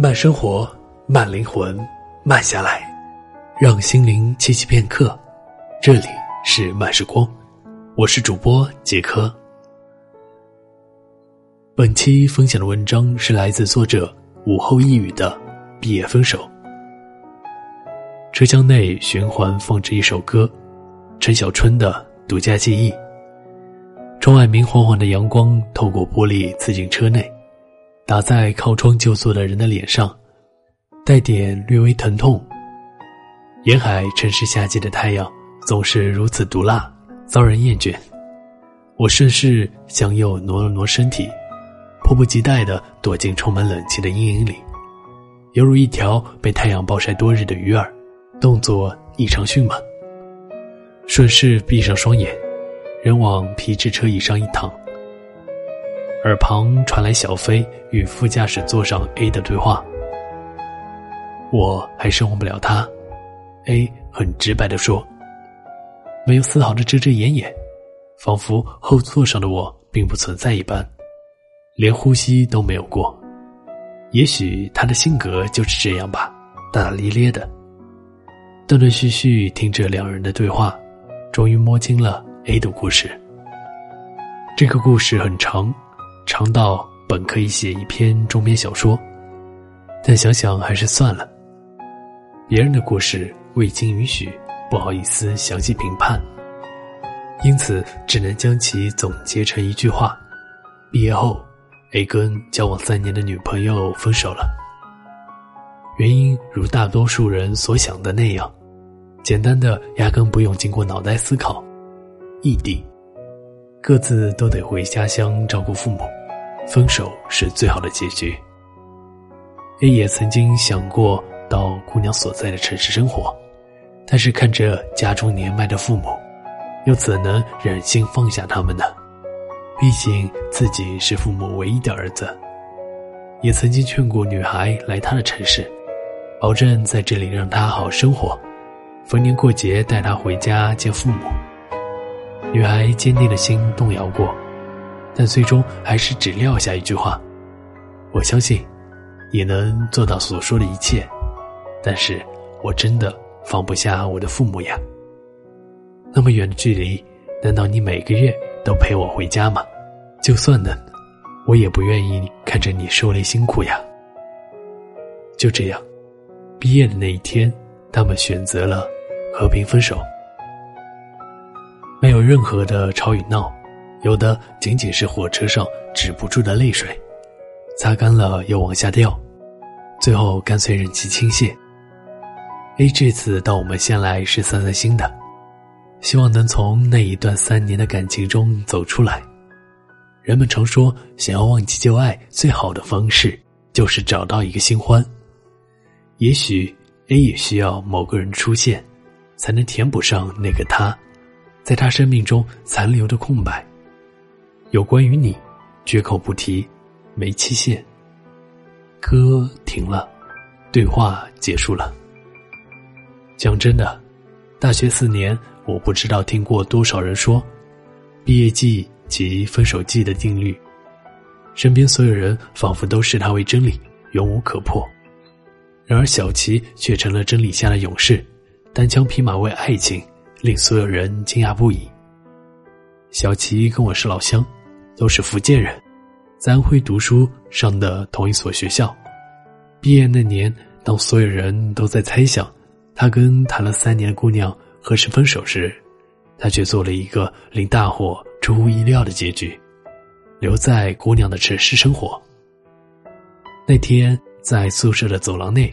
慢生活，慢灵魂，慢下来，让心灵栖息片刻。这里是慢时光，我是主播杰科。本期分享的文章是来自作者午后一语的《毕业分手》。车厢内循环放着一首歌，陈小春的《独家记忆》。窗外明晃晃的阳光透过玻璃刺进车内。打在靠窗就坐的人的脸上，带点略微疼痛。沿海城市夏季的太阳总是如此毒辣，遭人厌倦。我顺势向右挪了挪身体，迫不及待地躲进充满冷气的阴影里，犹如一条被太阳暴晒多日的鱼儿，动作异常迅猛。顺势闭上双眼，人往皮质车椅上一躺。耳旁传来小飞与副驾驶座上 A 的对话，我还是忘不了他。A 很直白的说，没有丝毫的遮遮掩掩，仿佛后座上的我并不存在一般，连呼吸都没有过。也许他的性格就是这样吧，大大咧咧的。断断续续听着两人的对话，终于摸清了 A 的故事。这个故事很长。长到本可以写一篇中篇小说，但想想还是算了。别人的故事未经允许，不好意思详细评判，因此只能将其总结成一句话：毕业后，A 跟交往三年的女朋友分手了。原因如大多数人所想的那样，简单的压根不用经过脑袋思考，异地，各自都得回家乡照顾父母。分手是最好的结局。A 也曾经想过到姑娘所在的城市生活，但是看着家中年迈的父母，又怎能忍心放下他们呢？毕竟自己是父母唯一的儿子。也曾经劝过女孩来他的城市，保证在这里让她好生活，逢年过节带她回家见父母。女孩坚定的心动摇过。但最终还是只撂下一句话：“我相信，也能做到所说的一切。”但是，我真的放不下我的父母呀。那么远的距离，难道你每个月都陪我回家吗？就算能，我也不愿意看着你受累辛苦呀。就这样，毕业的那一天，他们选择了和平分手，没有任何的吵与闹。有的仅仅是火车上止不住的泪水，擦干了又往下掉，最后干脆任其倾泻。A 这次到我们县来是散散心的，希望能从那一段三年的感情中走出来。人们常说，想要忘记旧爱，最好的方式就是找到一个新欢。也许 A 也需要某个人出现，才能填补上那个他，在他生命中残留的空白。有关于你，绝口不提，没期限。歌停了，对话结束了。讲真的，大学四年，我不知道听过多少人说，毕业季及分手季的定律。身边所有人仿佛都视它为真理，永无可破。然而小琪却成了真理下的勇士，单枪匹马为爱情，令所有人惊讶不已。小琪跟我是老乡。都是福建人，在安徽读书上的同一所学校。毕业那年，当所有人都在猜想他跟谈了三年的姑娘何时分手时，他却做了一个令大伙出乎意料的结局，留在姑娘的城市生活。那天在宿舍的走廊内，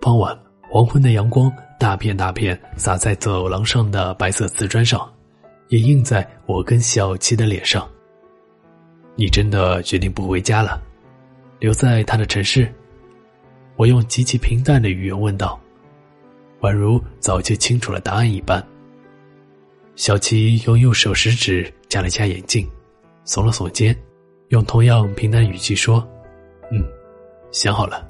傍晚黄昏的阳光大片大片洒在走廊上的白色瓷砖上，也映在我跟小七的脸上。你真的决定不回家了，留在他的城市？我用极其平淡的语言问道，宛如早就清楚了答案一般。小琪用右手食指夹了夹眼镜，耸了耸肩，用同样平淡语气说：“嗯，想好了，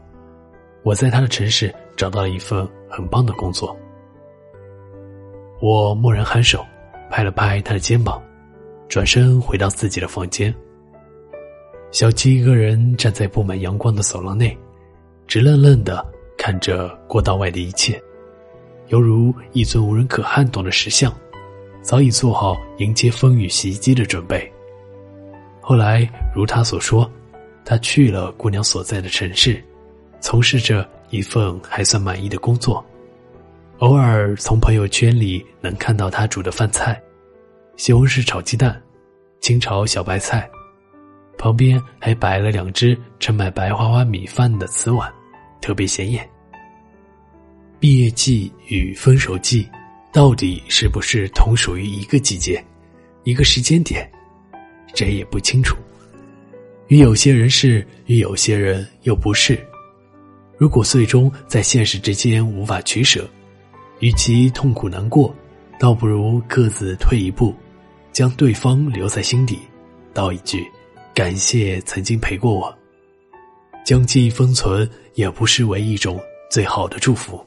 我在他的城市找到了一份很棒的工作。”我蓦然颔首，拍了拍他的肩膀，转身回到自己的房间。小七一个人站在布满阳光的走廊内，直愣愣的看着过道外的一切，犹如一尊无人可撼动的石像，早已做好迎接风雨袭击的准备。后来，如他所说，他去了姑娘所在的城市，从事着一份还算满意的工作。偶尔从朋友圈里能看到他煮的饭菜：西红柿炒鸡蛋、清炒小白菜，旁边还摆了两只盛满白花花米饭的瓷碗，特别显眼。毕业季与分手季，到底是不是同属于一个季节、一个时间点？谁也不清楚。与有些人是，与有些人又不是。如果最终在现实之间无法取舍。与其痛苦难过，倒不如各自退一步，将对方留在心底，道一句“感谢曾经陪过我”，将记忆封存，也不失为一种最好的祝福。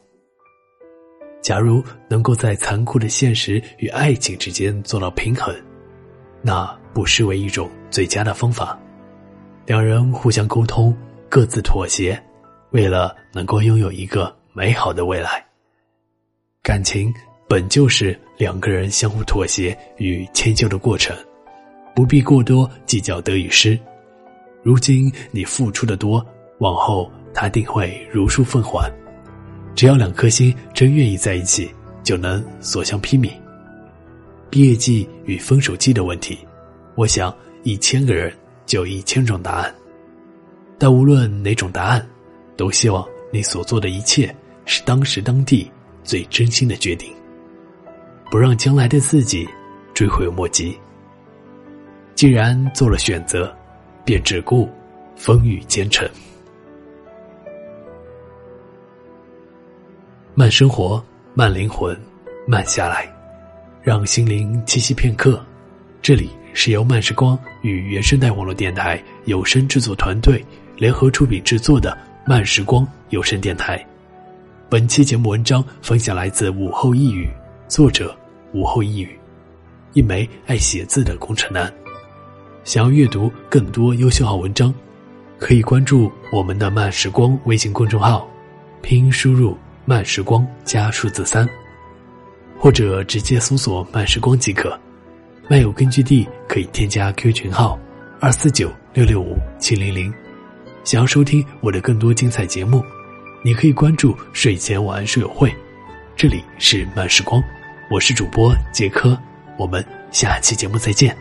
假如能够在残酷的现实与爱情之间做到平衡，那不失为一种最佳的方法。两人互相沟通，各自妥协，为了能够拥有一个美好的未来。感情本就是两个人相互妥协与迁就的过程，不必过多计较得与失。如今你付出的多，往后他定会如数奉还。只要两颗心真愿意在一起，就能所向披靡。毕业季与分手季的问题，我想一千个人就一千种答案。但无论哪种答案，都希望你所做的一切是当时当地。最真心的决定，不让将来的自己追悔莫及。既然做了选择，便只顾风雨兼程。慢生活，慢灵魂，慢下来，让心灵栖息片刻。这里是由慢时光与原生态网络电台有声制作团队联合出品制作的慢时光有声电台。本期节目文章分享来自午后一语，作者午后一语，一枚爱写字的工程男。想要阅读更多优秀好文章，可以关注我们的慢时光微信公众号，拼音输入慢时光加数字三，或者直接搜索慢时光即可。漫友根据地可以添加 Q 群号二四九六六五七零零。想要收听我的更多精彩节目。你可以关注睡前晚安书友会，这里是慢时光，我是主播杰科，我们下期节目再见。